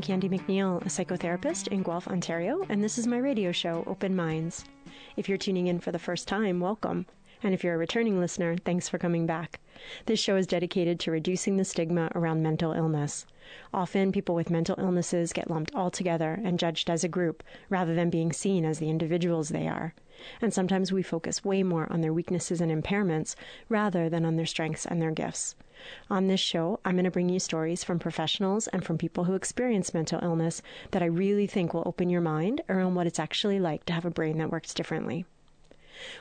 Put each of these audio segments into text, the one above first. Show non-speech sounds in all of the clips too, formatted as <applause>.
I'm Candy McNeil, a psychotherapist in Guelph, Ontario, and this is my radio show, Open Minds. If you're tuning in for the first time, welcome. And if you're a returning listener, thanks for coming back. This show is dedicated to reducing the stigma around mental illness. Often, people with mental illnesses get lumped all together and judged as a group rather than being seen as the individuals they are. And sometimes we focus way more on their weaknesses and impairments rather than on their strengths and their gifts. On this show, I'm going to bring you stories from professionals and from people who experience mental illness that I really think will open your mind around what it's actually like to have a brain that works differently.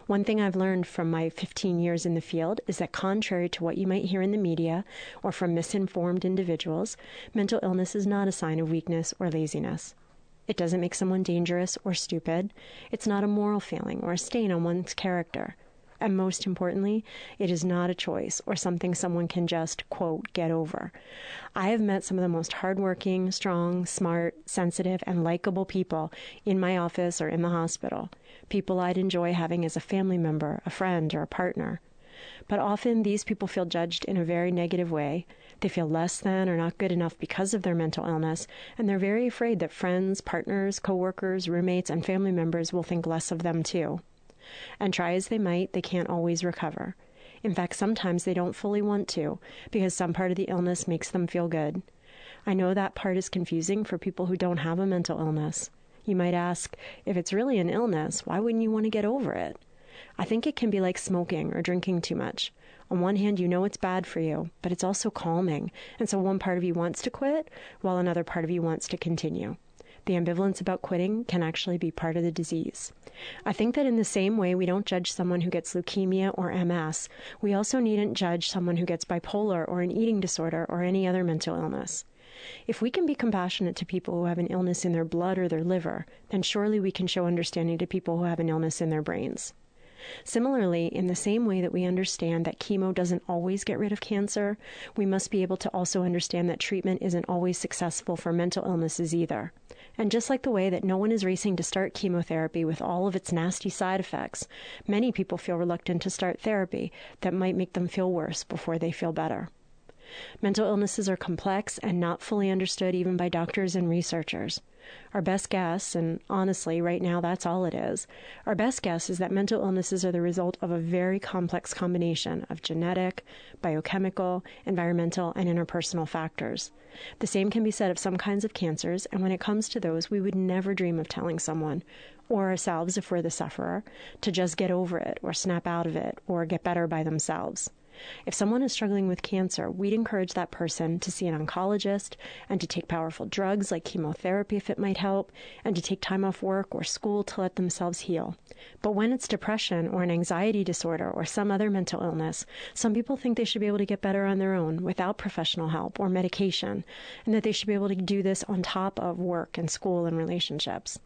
One thing I've learned from my 15 years in the field is that, contrary to what you might hear in the media or from misinformed individuals, mental illness is not a sign of weakness or laziness. It doesn't make someone dangerous or stupid. It's not a moral failing or a stain on one's character. And most importantly, it is not a choice or something someone can just, quote, get over. I have met some of the most hardworking, strong, smart, sensitive, and likable people in my office or in the hospital. People I'd enjoy having as a family member, a friend, or a partner. But often these people feel judged in a very negative way. They feel less than or not good enough because of their mental illness, and they're very afraid that friends, partners, coworkers, roommates, and family members will think less of them too and try as they might, they can't always recover. In fact, sometimes they don't fully want to because some part of the illness makes them feel good. I know that part is confusing for people who don't have a mental illness. You might ask, if it's really an illness, why wouldn't you want to get over it? I think it can be like smoking or drinking too much. On one hand, you know it's bad for you, but it's also calming, and so one part of you wants to quit while another part of you wants to continue the ambivalence about quitting can actually be part of the disease. I think that in the same way we don't judge someone who gets leukemia or MS, we also needn't judge someone who gets bipolar or an eating disorder or any other mental illness. If we can be compassionate to people who have an illness in their blood or their liver, then surely we can show understanding to people who have an illness in their brains. Similarly, in the same way that we understand that chemo doesn't always get rid of cancer, we must be able to also understand that treatment isn't always successful for mental illnesses either. And just like the way that no one is racing to start chemotherapy with all of its nasty side effects, many people feel reluctant to start therapy that might make them feel worse before they feel better. Mental illnesses are complex and not fully understood even by doctors and researchers. Our best guess, and honestly, right now that's all it is, our best guess is that mental illnesses are the result of a very complex combination of genetic, biochemical, environmental, and interpersonal factors. The same can be said of some kinds of cancers, and when it comes to those, we would never dream of telling someone, or ourselves if we're the sufferer, to just get over it, or snap out of it, or get better by themselves. If someone is struggling with cancer, we'd encourage that person to see an oncologist and to take powerful drugs like chemotherapy if it might help, and to take time off work or school to let themselves heal. But when it's depression or an anxiety disorder or some other mental illness, some people think they should be able to get better on their own without professional help or medication, and that they should be able to do this on top of work and school and relationships.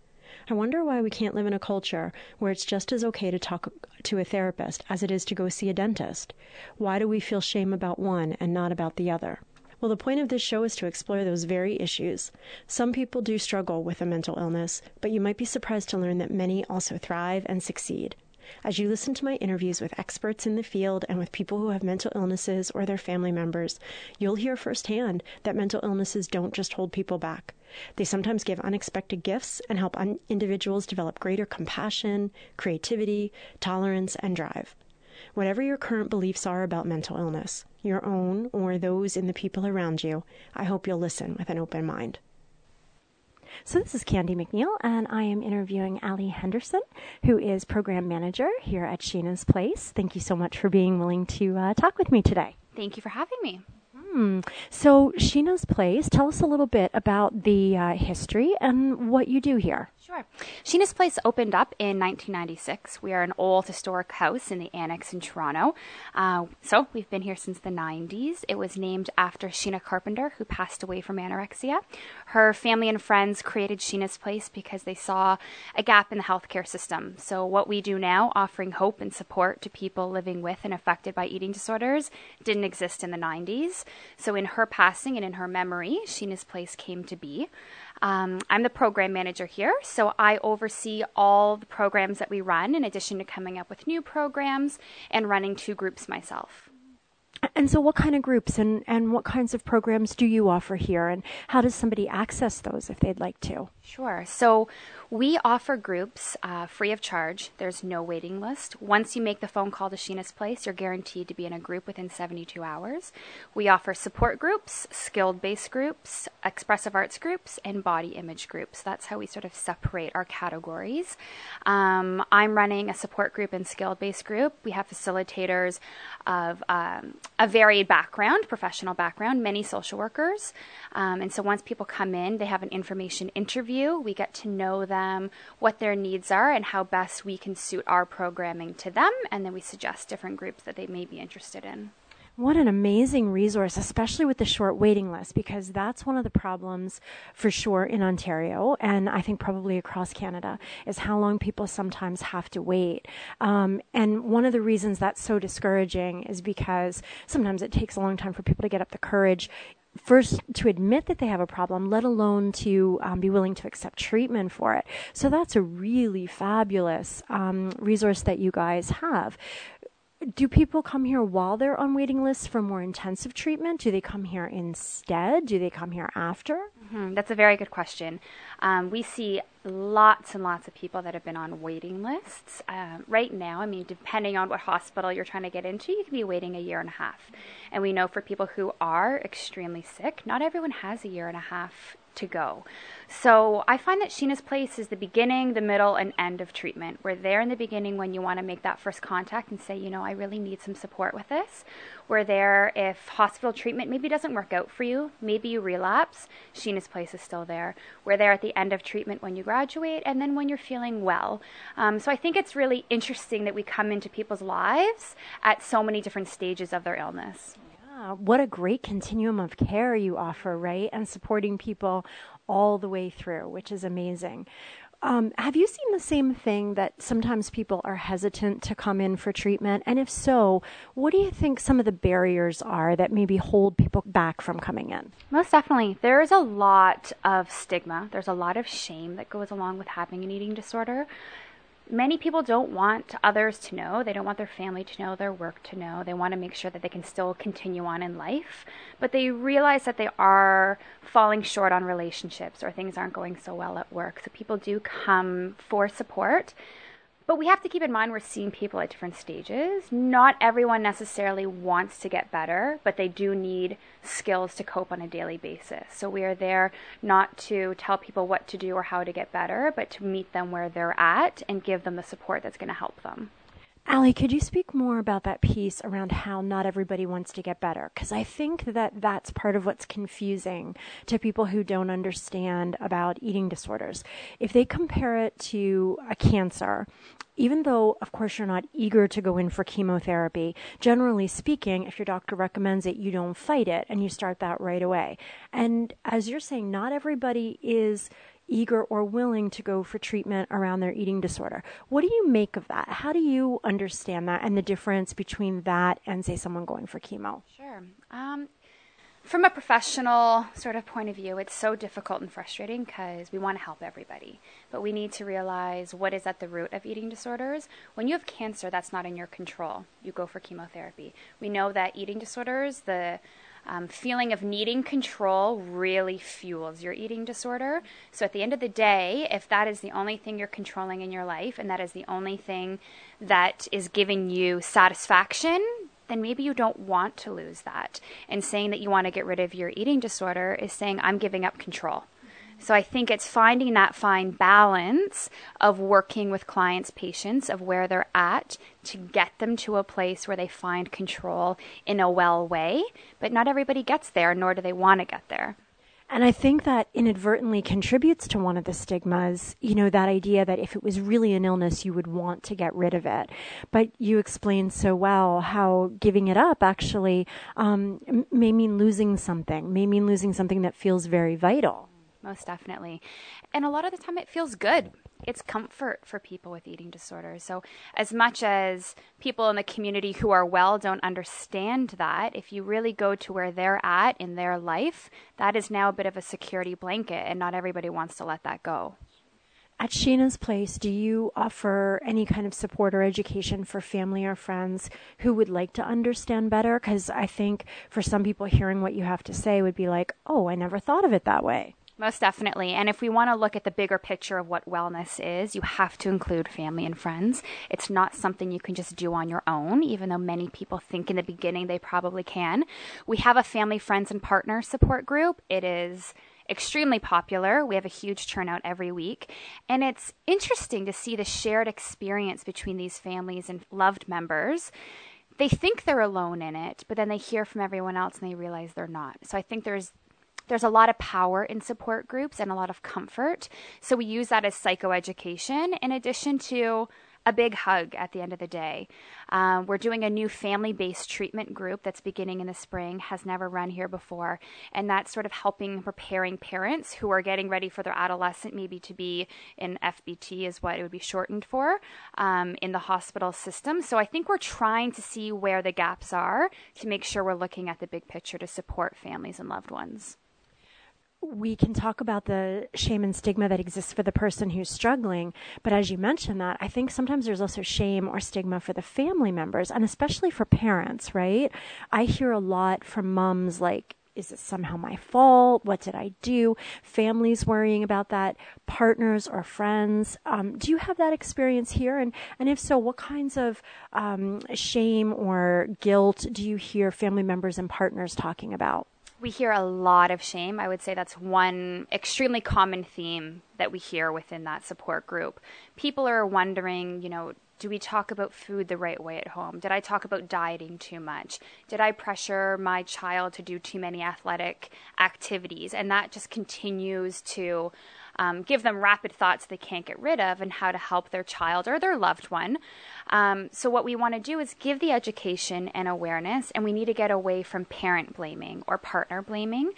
I wonder why we can't live in a culture where it's just as okay to talk to a therapist as it is to go see a dentist. Why do we feel shame about one and not about the other? Well, the point of this show is to explore those very issues. Some people do struggle with a mental illness, but you might be surprised to learn that many also thrive and succeed. As you listen to my interviews with experts in the field and with people who have mental illnesses or their family members, you'll hear firsthand that mental illnesses don't just hold people back. They sometimes give unexpected gifts and help un- individuals develop greater compassion, creativity, tolerance, and drive. Whatever your current beliefs are about mental illness, your own or those in the people around you, I hope you'll listen with an open mind. So, this is Candy McNeil, and I am interviewing Ali Henderson, who is program manager here at Sheena's Place. Thank you so much for being willing to uh, talk with me today. Thank you for having me. Hmm. So, Sheena's Place, tell us a little bit about the uh, history and what you do here. Sure. Sheena's Place opened up in 1996. We are an old historic house in the Annex in Toronto. Uh, so we've been here since the 90s. It was named after Sheena Carpenter, who passed away from anorexia. Her family and friends created Sheena's Place because they saw a gap in the healthcare system. So what we do now, offering hope and support to people living with and affected by eating disorders, didn't exist in the 90s. So in her passing and in her memory, Sheena's Place came to be. Um, I'm the program manager here, so I oversee all the programs that we run in addition to coming up with new programs and running two groups myself. And so, what kind of groups and, and what kinds of programs do you offer here? And how does somebody access those if they'd like to? Sure. So, we offer groups uh, free of charge. There's no waiting list. Once you make the phone call to Sheena's Place, you're guaranteed to be in a group within 72 hours. We offer support groups, skilled based groups, expressive arts groups, and body image groups. That's how we sort of separate our categories. Um, I'm running a support group and skilled based group. We have facilitators of um, a varied background, professional background, many social workers. Um, and so once people come in, they have an information interview. We get to know them them what their needs are and how best we can suit our programming to them, and then we suggest different groups that they may be interested in. What an amazing resource, especially with the short waiting list, because that's one of the problems for sure in Ontario, and I think probably across Canada, is how long people sometimes have to wait. Um, and one of the reasons that's so discouraging is because sometimes it takes a long time for people to get up the courage first to admit that they have a problem, let alone to um, be willing to accept treatment for it. So that's a really fabulous um, resource that you guys have. Do people come here while they're on waiting lists for more intensive treatment? Do they come here instead? Do they come here after? Mm-hmm. That's a very good question. Um, we see lots and lots of people that have been on waiting lists. Uh, right now, I mean, depending on what hospital you're trying to get into, you can be waiting a year and a half. And we know for people who are extremely sick, not everyone has a year and a half to go. So I find that Sheena's Place is the beginning, the middle, and end of treatment. We're there in the beginning when you want to make that first contact and say, you know, I really need some support with this. We're there if hospital treatment maybe doesn't work out for you, maybe you relapse, Sheena's Place is still there. We're there at the end of treatment when you graduate and then when you're feeling well. Um, so I think it's really interesting that we come into people's lives at so many different stages of their illness. Yeah, what a great continuum of care you offer, right? And supporting people all the way through, which is amazing. Um, have you seen the same thing that sometimes people are hesitant to come in for treatment? And if so, what do you think some of the barriers are that maybe hold people back from coming in? Most definitely. There is a lot of stigma, there's a lot of shame that goes along with having an eating disorder many people don't want others to know. They don't want their family to know, their work to know. They want to make sure that they can still continue on in life. But they realize that they are falling short on relationships or things aren't going so well at work. So people do come for support. But we have to keep in mind we're seeing people at different stages. Not everyone necessarily wants to get better, but they do need skills to cope on a daily basis. So we are there not to tell people what to do or how to get better, but to meet them where they're at and give them the support that's going to help them. Ali, could you speak more about that piece around how not everybody wants to get better? Because I think that that's part of what's confusing to people who don't understand about eating disorders. If they compare it to a cancer, even though, of course, you're not eager to go in for chemotherapy, generally speaking, if your doctor recommends it, you don't fight it and you start that right away. And as you're saying, not everybody is eager or willing to go for treatment around their eating disorder. What do you make of that? How do you understand that and the difference between that and, say, someone going for chemo? Sure. Um, from a professional sort of point of view, it's so difficult and frustrating because we want to help everybody. But we need to realize what is at the root of eating disorders. When you have cancer, that's not in your control. You go for chemotherapy. We know that eating disorders, the um, feeling of needing control really fuels your eating disorder. So at the end of the day, if that is the only thing you're controlling in your life and that is the only thing that is giving you satisfaction, then maybe you don't want to lose that. And saying that you want to get rid of your eating disorder is saying, I'm giving up control. So I think it's finding that fine balance of working with clients' patients of where they're at to get them to a place where they find control in a well way. But not everybody gets there, nor do they want to get there. And I think that inadvertently contributes to one of the stigmas, you know, that idea that if it was really an illness, you would want to get rid of it. But you explained so well how giving it up actually um, may mean losing something, may mean losing something that feels very vital most definitely. And a lot of the time it feels good. It's comfort for people with eating disorders. So, as much as people in the community who are well don't understand that, if you really go to where they're at in their life, that is now a bit of a security blanket, and not everybody wants to let that go. At Sheena's Place, do you offer any kind of support or education for family or friends who would like to understand better? Because I think for some people, hearing what you have to say would be like, oh, I never thought of it that way. Most definitely. And if we want to look at the bigger picture of what wellness is, you have to include family and friends. It's not something you can just do on your own, even though many people think in the beginning they probably can. We have a family, friends, and partner support group. It is extremely popular. We have a huge turnout every week. And it's interesting to see the shared experience between these families and loved members. They think they're alone in it, but then they hear from everyone else and they realize they're not. So I think there's there's a lot of power in support groups and a lot of comfort. So we use that as psychoeducation in addition to a big hug at the end of the day. Um, we're doing a new family based treatment group that's beginning in the spring, has never run here before. And that's sort of helping preparing parents who are getting ready for their adolescent, maybe to be in FBT, is what it would be shortened for, um, in the hospital system. So I think we're trying to see where the gaps are to make sure we're looking at the big picture to support families and loved ones we can talk about the shame and stigma that exists for the person who's struggling. But as you mentioned that, I think sometimes there's also shame or stigma for the family members and especially for parents, right? I hear a lot from moms like, is it somehow my fault? What did I do? Families worrying about that, partners or friends. Um, do you have that experience here? And, and if so, what kinds of um, shame or guilt do you hear family members and partners talking about? We hear a lot of shame. I would say that's one extremely common theme that we hear within that support group. People are wondering, you know, do we talk about food the right way at home? Did I talk about dieting too much? Did I pressure my child to do too many athletic activities? And that just continues to um, give them rapid thoughts they can't get rid of and how to help their child or their loved one. Um, so, what we want to do is give the education and awareness, and we need to get away from parent blaming or partner blaming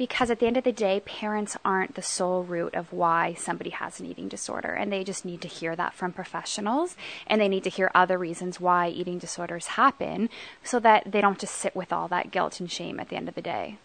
because at the end of the day, parents aren't the sole root of why somebody has an eating disorder, and they just need to hear that from professionals, and they need to hear other reasons why eating disorders happen so that they don't just sit with all that guilt and shame at the end of the day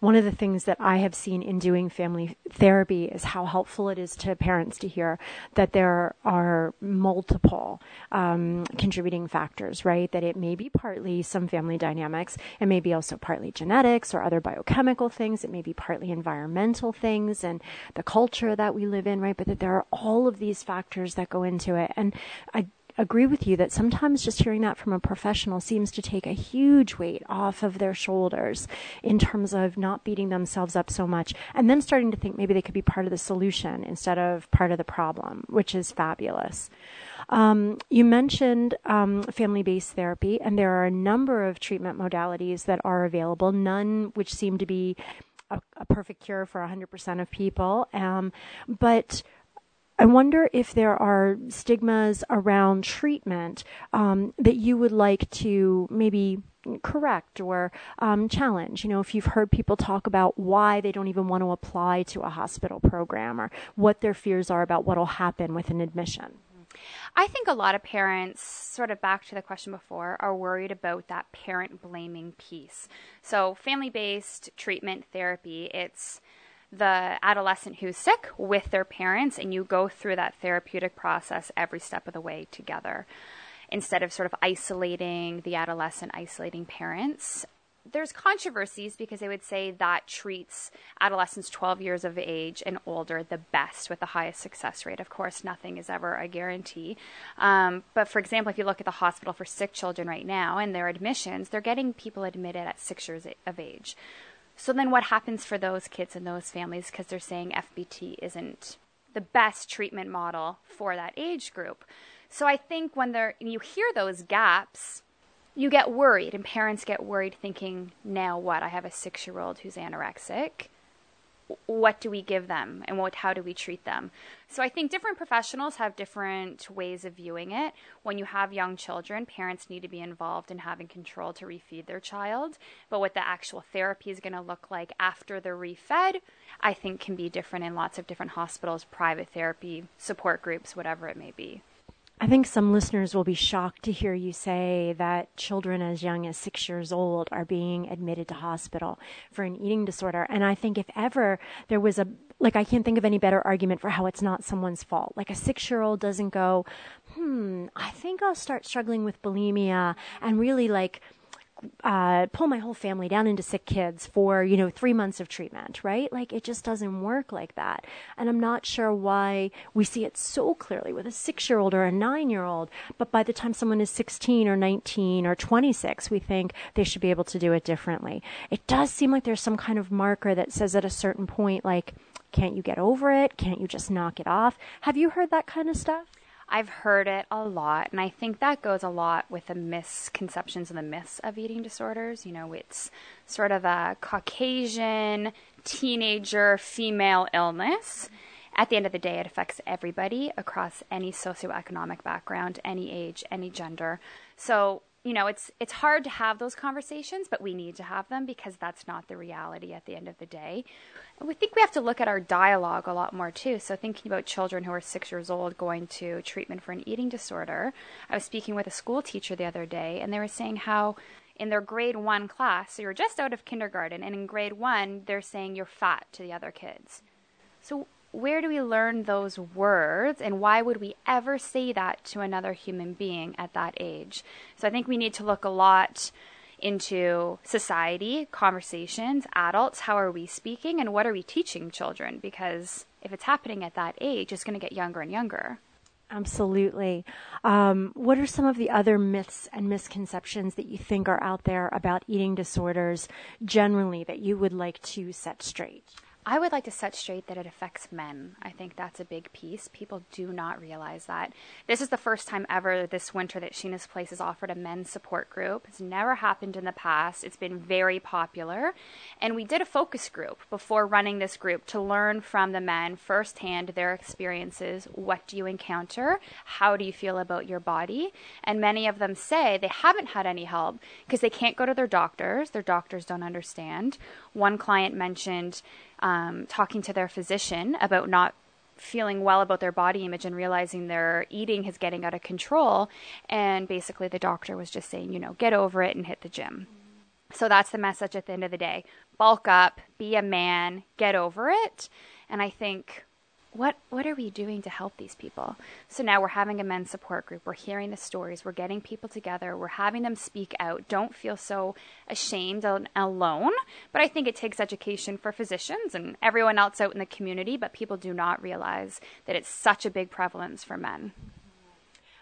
one of the things that I have seen in doing family therapy is how helpful it is to parents to hear that there are multiple um, contributing factors, right? That it may be partly some family dynamics, it may be also partly genetics or other biochemical things, it may be partly environmental things and the culture that we live in, right? But that there are all of these factors that go into it. And I agree with you that sometimes just hearing that from a professional seems to take a huge weight off of their shoulders in terms of not beating themselves up so much and then starting to think maybe they could be part of the solution instead of part of the problem, which is fabulous. Um, you mentioned um, family based therapy, and there are a number of treatment modalities that are available, none which seem to be a, a perfect cure for 100% of people. Um, but I wonder if there are stigmas around treatment um, that you would like to maybe correct or um, challenge. You know, if you've heard people talk about why they don't even want to apply to a hospital program or what their fears are about what will happen with an admission. I think a lot of parents, sort of back to the question before, are worried about that parent blaming piece. So, family based treatment therapy, it's the adolescent who's sick with their parents, and you go through that therapeutic process every step of the way together. Instead of sort of isolating the adolescent, isolating parents, there's controversies because they would say that treats adolescents 12 years of age and older the best with the highest success rate. Of course, nothing is ever a guarantee. Um, but for example, if you look at the hospital for sick children right now and their admissions, they're getting people admitted at six years of age. So then what happens for those kids and those families because they're saying FBT isn't the best treatment model for that age group. So I think when they you hear those gaps, you get worried and parents get worried thinking, now what? I have a 6-year-old who's anorexic what do we give them and what how do we treat them so i think different professionals have different ways of viewing it. When you have young children parents need to be involved in having control to refeed their child. But what the actual therapy is going to look like after they're refed i think can be different in lots of different hospitals private therapy support groups whatever it may be I think some listeners will be shocked to hear you say that children as young as six years old are being admitted to hospital for an eating disorder. And I think if ever there was a, like, I can't think of any better argument for how it's not someone's fault. Like, a six year old doesn't go, hmm, I think I'll start struggling with bulimia and really, like, uh, pull my whole family down into sick kids for you know three months of treatment right? Like it just doesn't work like that. And i'm not sure why we see it so clearly with a six year old or a nine year old but by the time someone is 16 or 19 or 26 we think they should be able to do it differently. It does seem like there's some kind of marker that says at a certain point like can't you get over it? Can't you just knock it off? Have you heard that kind of stuff I've heard it a lot, and I think that goes a lot with the misconceptions and the myths of eating disorders. You know, it's sort of a Caucasian teenager female illness. At the end of the day, it affects everybody across any socioeconomic background, any age, any gender. So you know, it's it's hard to have those conversations, but we need to have them because that's not the reality at the end of the day. And we think we have to look at our dialogue a lot more too. So thinking about children who are six years old going to treatment for an eating disorder, I was speaking with a school teacher the other day, and they were saying how in their grade one class, so you're just out of kindergarten, and in grade one, they're saying you're fat to the other kids. So where do we learn those words and why would we ever say that to another human being at that age? So I think we need to look a lot into society, conversations, adults, how are we speaking and what are we teaching children? Because if it's happening at that age, it's going to get younger and younger. Absolutely. Um, what are some of the other myths and misconceptions that you think are out there about eating disorders generally that you would like to set straight? I would like to set straight that it affects men. I think that's a big piece. People do not realize that. This is the first time ever this winter that Sheena's Place has offered a men's support group. It's never happened in the past. It's been very popular. And we did a focus group before running this group to learn from the men firsthand their experiences. What do you encounter? How do you feel about your body? And many of them say they haven't had any help because they can't go to their doctors. Their doctors don't understand. One client mentioned um, talking to their physician about not feeling well about their body image and realizing their eating is getting out of control. And basically, the doctor was just saying, you know, get over it and hit the gym. So that's the message at the end of the day bulk up, be a man, get over it. And I think what what are we doing to help these people? So now we're having a men's support group. We're hearing the stories. We're getting people together. We're having them speak out. Don't feel so ashamed and alone. But I think it takes education for physicians and everyone else out in the community. But people do not realize that it's such a big prevalence for men.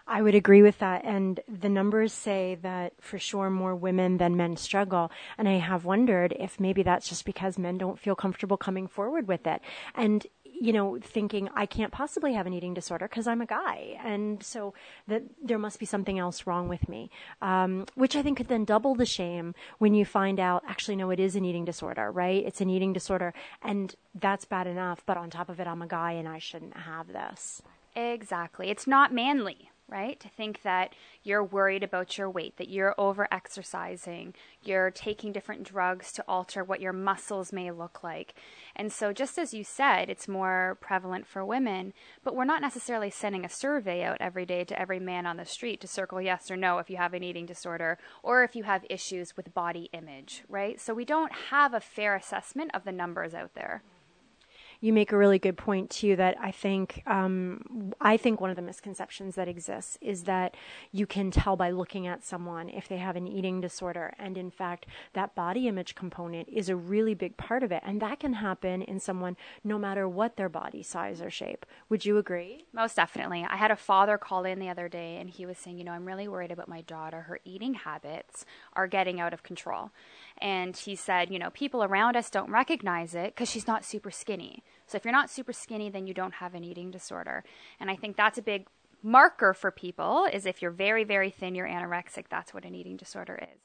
I would agree with that. And the numbers say that for sure more women than men struggle. And I have wondered if maybe that's just because men don't feel comfortable coming forward with it. And you know, thinking I can't possibly have an eating disorder because I'm a guy, and so that there must be something else wrong with me, um, which I think could then double the shame when you find out actually no, it is an eating disorder, right? It's an eating disorder, and that's bad enough, but on top of it, I'm a guy and I shouldn't have this. Exactly, it's not manly right? To think that you're worried about your weight, that you're over exercising, you're taking different drugs to alter what your muscles may look like. And so, just as you said, it's more prevalent for women, but we're not necessarily sending a survey out every day to every man on the street to circle yes or no if you have an eating disorder or if you have issues with body image, right? So, we don't have a fair assessment of the numbers out there you make a really good point too that I think um, I think one of the misconceptions that exists is that you can tell by looking at someone if they have an eating disorder, and in fact, that body image component is a really big part of it, and that can happen in someone no matter what their body size or shape. Would you agree? Most definitely. I had a father call in the other day, and he was saying, you know, I'm really worried about my daughter. Her eating habits are getting out of control. And he said, you know, people around us don't recognize it because she's not super skinny. So if you're not super skinny, then you don't have an eating disorder. And I think that's a big marker for people is if you're very, very thin, you're anorexic, that's what an eating disorder is.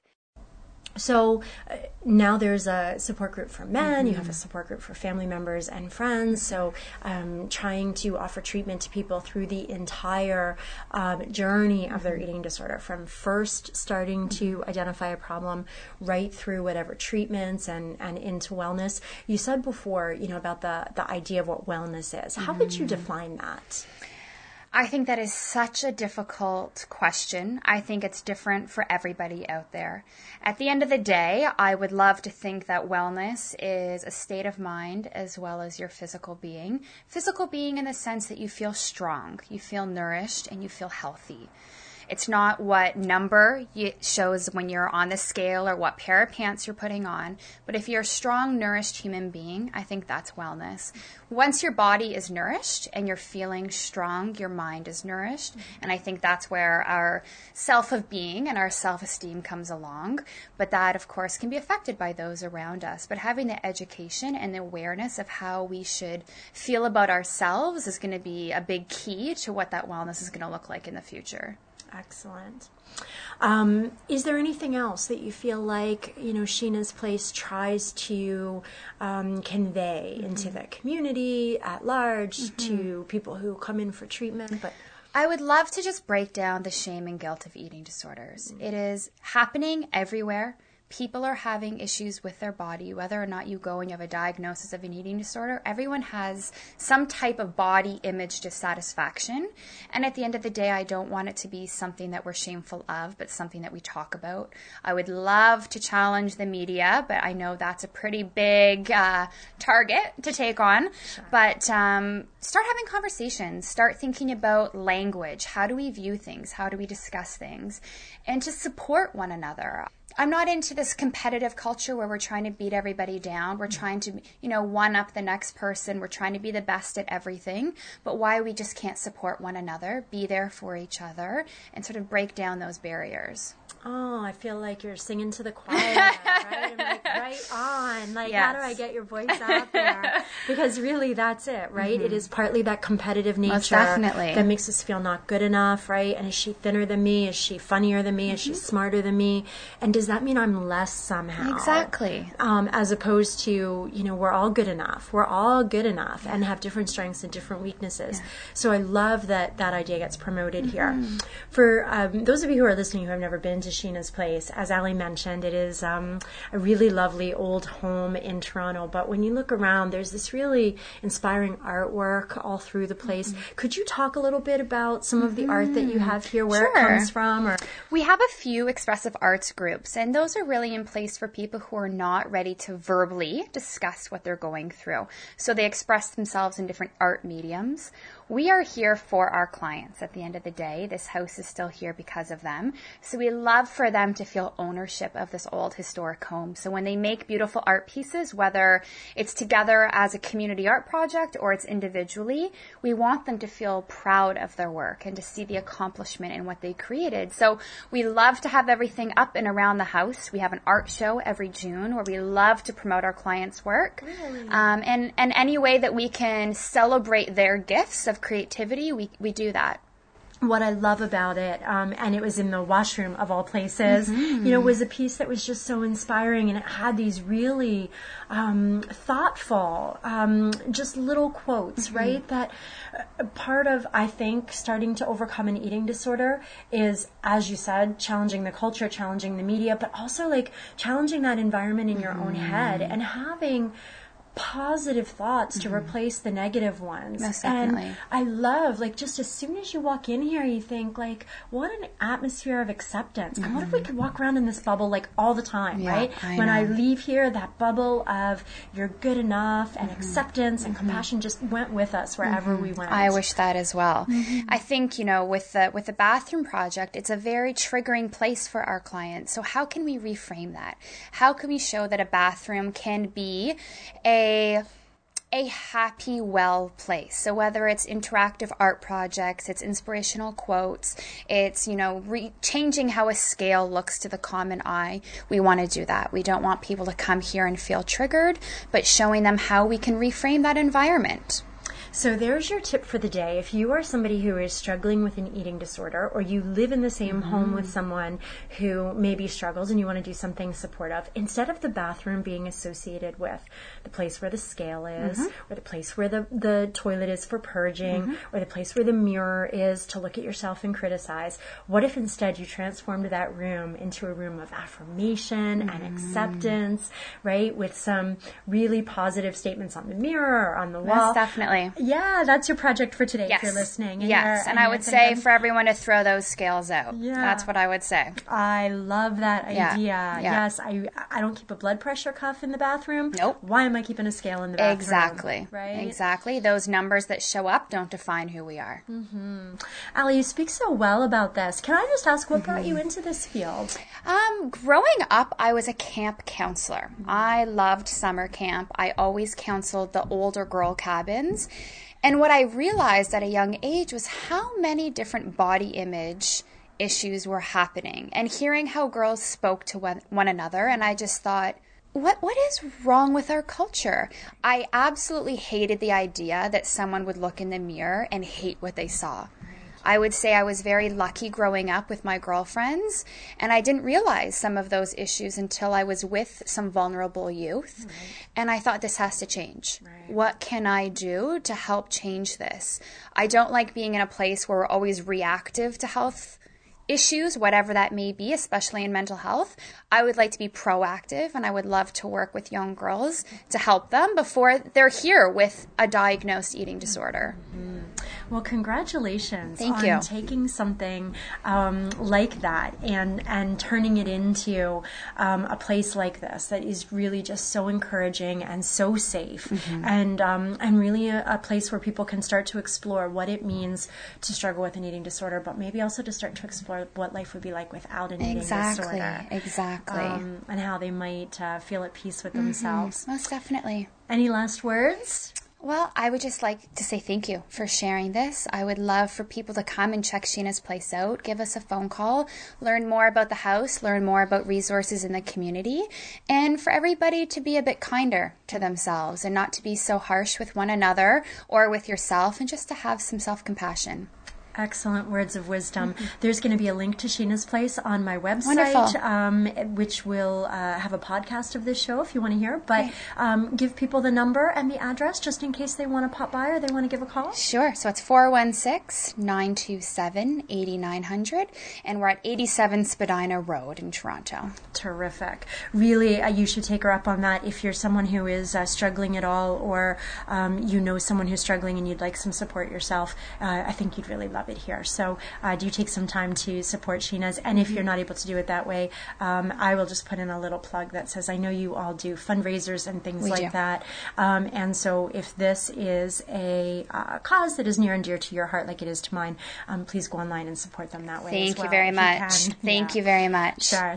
So uh, now there's a support group for men, mm-hmm. you have a support group for family members and friends. So um, trying to offer treatment to people through the entire um, journey of their eating disorder, from first starting to identify a problem right through whatever treatments and, and into wellness. You said before, you know, about the, the idea of what wellness is. How mm-hmm. would you mm-hmm. define that? I think that is such a difficult question. I think it's different for everybody out there. At the end of the day, I would love to think that wellness is a state of mind as well as your physical being. Physical being in the sense that you feel strong, you feel nourished, and you feel healthy. It's not what number it shows when you're on the scale or what pair of pants you're putting on. But if you're a strong, nourished human being, I think that's wellness. Once your body is nourished and you're feeling strong, your mind is nourished. And I think that's where our self of being and our self esteem comes along. But that, of course, can be affected by those around us. But having the education and the awareness of how we should feel about ourselves is going to be a big key to what that wellness is going to look like in the future. Excellent. Um, is there anything else that you feel like you know Sheena's Place tries to um, convey mm-hmm. into the community at large mm-hmm. to people who come in for treatment? But I would love to just break down the shame and guilt of eating disorders. Mm-hmm. It is happening everywhere people are having issues with their body, whether or not you go and you have a diagnosis of an eating disorder, everyone has some type of body image dissatisfaction. And at the end of the day, I don't want it to be something that we're shameful of, but something that we talk about. I would love to challenge the media, but I know that's a pretty big uh, target to take on. Sure. But um, start having conversations, start thinking about language. How do we view things? How do we discuss things? And to support one another. I'm not into this competitive culture where we're trying to beat everybody down. We're trying to, you know, one up the next person. We're trying to be the best at everything. But why we just can't support one another, be there for each other, and sort of break down those barriers. Oh, I feel like you're singing to the choir, right? Like, <laughs> right on. Like, yes. how do I get your voice <laughs> out there? Because really, that's it, right? Mm-hmm. It is partly that competitive nature that makes us feel not good enough, right? And is she thinner than me? Is she funnier than me? Mm-hmm. Is she mm-hmm. smarter than me? And does that mean I'm less somehow? Exactly. Um, as opposed to, you know, we're all good enough. We're all good enough and have different strengths and different weaknesses. Yeah. So I love that that idea gets promoted mm-hmm. here. For um, those of you who are listening who have never been to to Sheena's place. As Ali mentioned, it is um, a really lovely old home in Toronto. But when you look around, there's this really inspiring artwork all through the place. Mm-hmm. Could you talk a little bit about some of the mm-hmm. art that you have here, where sure. it comes from? Or we have a few expressive arts groups, and those are really in place for people who are not ready to verbally discuss what they're going through. So they express themselves in different art mediums we are here for our clients at the end of the day. This house is still here because of them. So we love for them to feel ownership of this old historic home. So when they make beautiful art pieces, whether it's together as a community art project or it's individually, we want them to feel proud of their work and to see the accomplishment in what they created. So we love to have everything up and around the house. We have an art show every June where we love to promote our clients' work. Really? Um, and, and any way that we can celebrate their gifts of creativity, we, we do that what I love about it, um, and it was in the washroom of all places, mm-hmm. you know, was a piece that was just so inspiring, and it had these really um, thoughtful, um, just little quotes, mm-hmm. right? That uh, part of I think starting to overcome an eating disorder is, as you said, challenging the culture, challenging the media, but also like challenging that environment in your mm-hmm. own head and having positive thoughts mm-hmm. to replace the negative ones. Most definitely. And I love, like, just as soon as you walk in here, you think, like, what an atmosphere of acceptance. Mm-hmm. And what if we mm-hmm. could walk around in this bubble, like, all the time, yeah, right? I when know. I leave here, that bubble of you're good enough and mm-hmm. acceptance and mm-hmm. compassion just went with us wherever we mm-hmm. went. I wish that as well. I think, you know, with the, with the bathroom project, it's a very triggering place for our clients. So how can we reframe that? How can we show that a bathroom can be a a happy, well place. So whether it's interactive art projects, it's inspirational quotes, it's, you know, re- changing how a scale looks to the common eye, we want to do that. We don't want people to come here and feel triggered, but showing them how we can reframe that environment. So there's your tip for the day. If you are somebody who is struggling with an eating disorder or you live in the same mm-hmm. home with someone who maybe struggles and you want to do something supportive, instead of the bathroom being associated with the place where the scale is mm-hmm. or the place where the, the toilet is for purging mm-hmm. or the place where the mirror is to look at yourself and criticize, what if instead you transformed that room into a room of affirmation and mm-hmm. acceptance, right? With some really positive statements on the mirror or on the wall. Yes, definitely Yeah, that's your project for today Yes. if you're listening. yes, you're- and, I would say for everyone to throw those scales out. Yeah. That's what I would say. I love that Yeah, idea. yeah. Yes, I I don't keep a blood pressure cuff in the bathroom. Nope. Why am I keeping a scale in the bathroom? Exactly. Right. Exactly. Those numbers that show up don't define who we are. Hmm. Ali, you speak so well about this. Can I just ask what brought you Mm-hmm. into this field? Um, growing up, I was a camp counselor. I loved summer camp. I always counseled the older girl cabins. And what I realized at a young age was how many different body image issues were happening and hearing how girls spoke to one, another. And I just thought, what what is wrong with our culture? I absolutely hated the idea that someone would look in the mirror and hate what they saw. I would say I was very lucky growing up with my girlfriends, and I didn't realize some of those issues until I was with some vulnerable youth. And I thought this has to change. What can I do to help change this? I don't like being in a place where we're always reactive to health issues, whatever that may be, especially in mental health. I would like to be proactive and I would love to work with young girls to help them before they're here with a diagnosed eating disorder. Mm-hmm. Well, congratulations Thank on you. taking something um, like that and and turning it into um, a place like this that is really just so encouraging and so safe, Mm-hmm. and um, and really a, a place where people can start to explore what it means to struggle with an eating disorder, but maybe also to start to explore what life would be like without an eating Exactly. disorder. Exactly. Um, and how they might uh, feel at peace Mm-hmm. with themselves. Most definitely. Any last words? Well, I would just like to say thank you for sharing this. I would love for people to come and check Sheena's place out, give us a phone call, learn more about the house, learn more about resources in the community, and for everybody to be a bit kinder to themselves and not to be so harsh with one another or with yourself and just to have some self compassion. Excellent words of wisdom. There's going to be a link to Sheena's Place on my website, um, which will uh, have a podcast of this show if you want to hear. But um, give people the number and the address just in case they want to pop by or they want to give a call. Sure. So it's 416 927 8900, and we're at 87 Spadina Road in Toronto. Terrific. Really, uh, you should take her up on that if you're someone who is uh, struggling at all or um, you know someone who's struggling and you'd like some support yourself. Uh, I think you'd really love it here. So uh, do take some time to support Sheena's. And if you're not able to do it that way, um, I will just put in a little plug that says I know you all do fundraisers and things We like do. that. Um, and so if this is a uh, cause that is near and dear to your heart, like it is to mine, um, please go online and support them that way. Thank as you very much. can. Thank Yeah. you very much. Sure.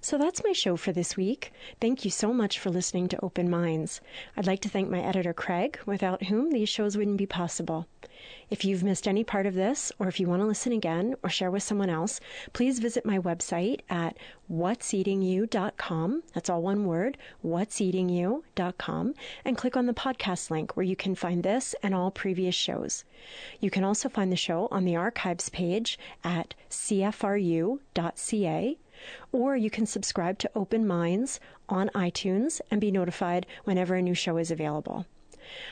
So that's my show for this week. Thank you so much for listening to Open Minds. I'd like to thank my editor, Craig, without whom these shows wouldn't be possible. If you've missed any part of this, or if you want to listen again or share with someone else, please visit my website at what'seatingyou.com. That's all one word, what'seatingyou.com, and click on the podcast link where you can find this and all previous shows. You can also find the show on the archives page at cfru.ca or you can subscribe to Open Minds on iTunes and be notified whenever a new show is available.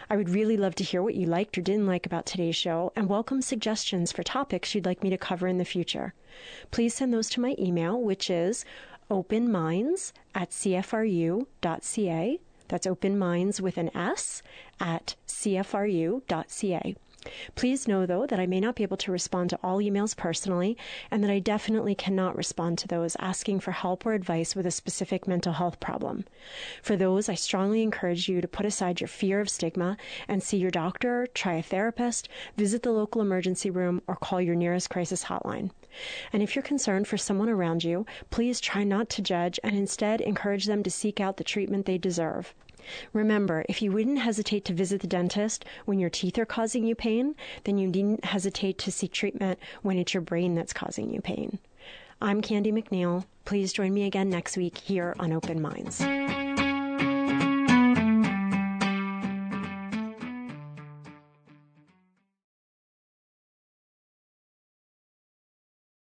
I would really love to hear what you liked or didn't like about today's show and welcome suggestions for topics you'd like me to cover in the future. Please send those to my email, which is openminds at cfru.ca. That's open minds with an S at cfru.ca. Please know, though, that I may not be able to respond to all emails personally, and that I definitely cannot respond to those asking for help or advice with a specific mental health problem. For those, I strongly encourage you to put aside your fear of stigma and see your doctor, try a therapist, visit the local emergency room, or call your nearest crisis hotline. And if you're concerned for someone around you, please try not to judge and instead encourage them to seek out the treatment they deserve. Remember, if you wouldn't hesitate to visit the dentist when your teeth are causing you pain, then you needn't hesitate to seek treatment when it's your brain that's causing you pain. I'm Candy McNeil. Please join me again next week here on Open Minds.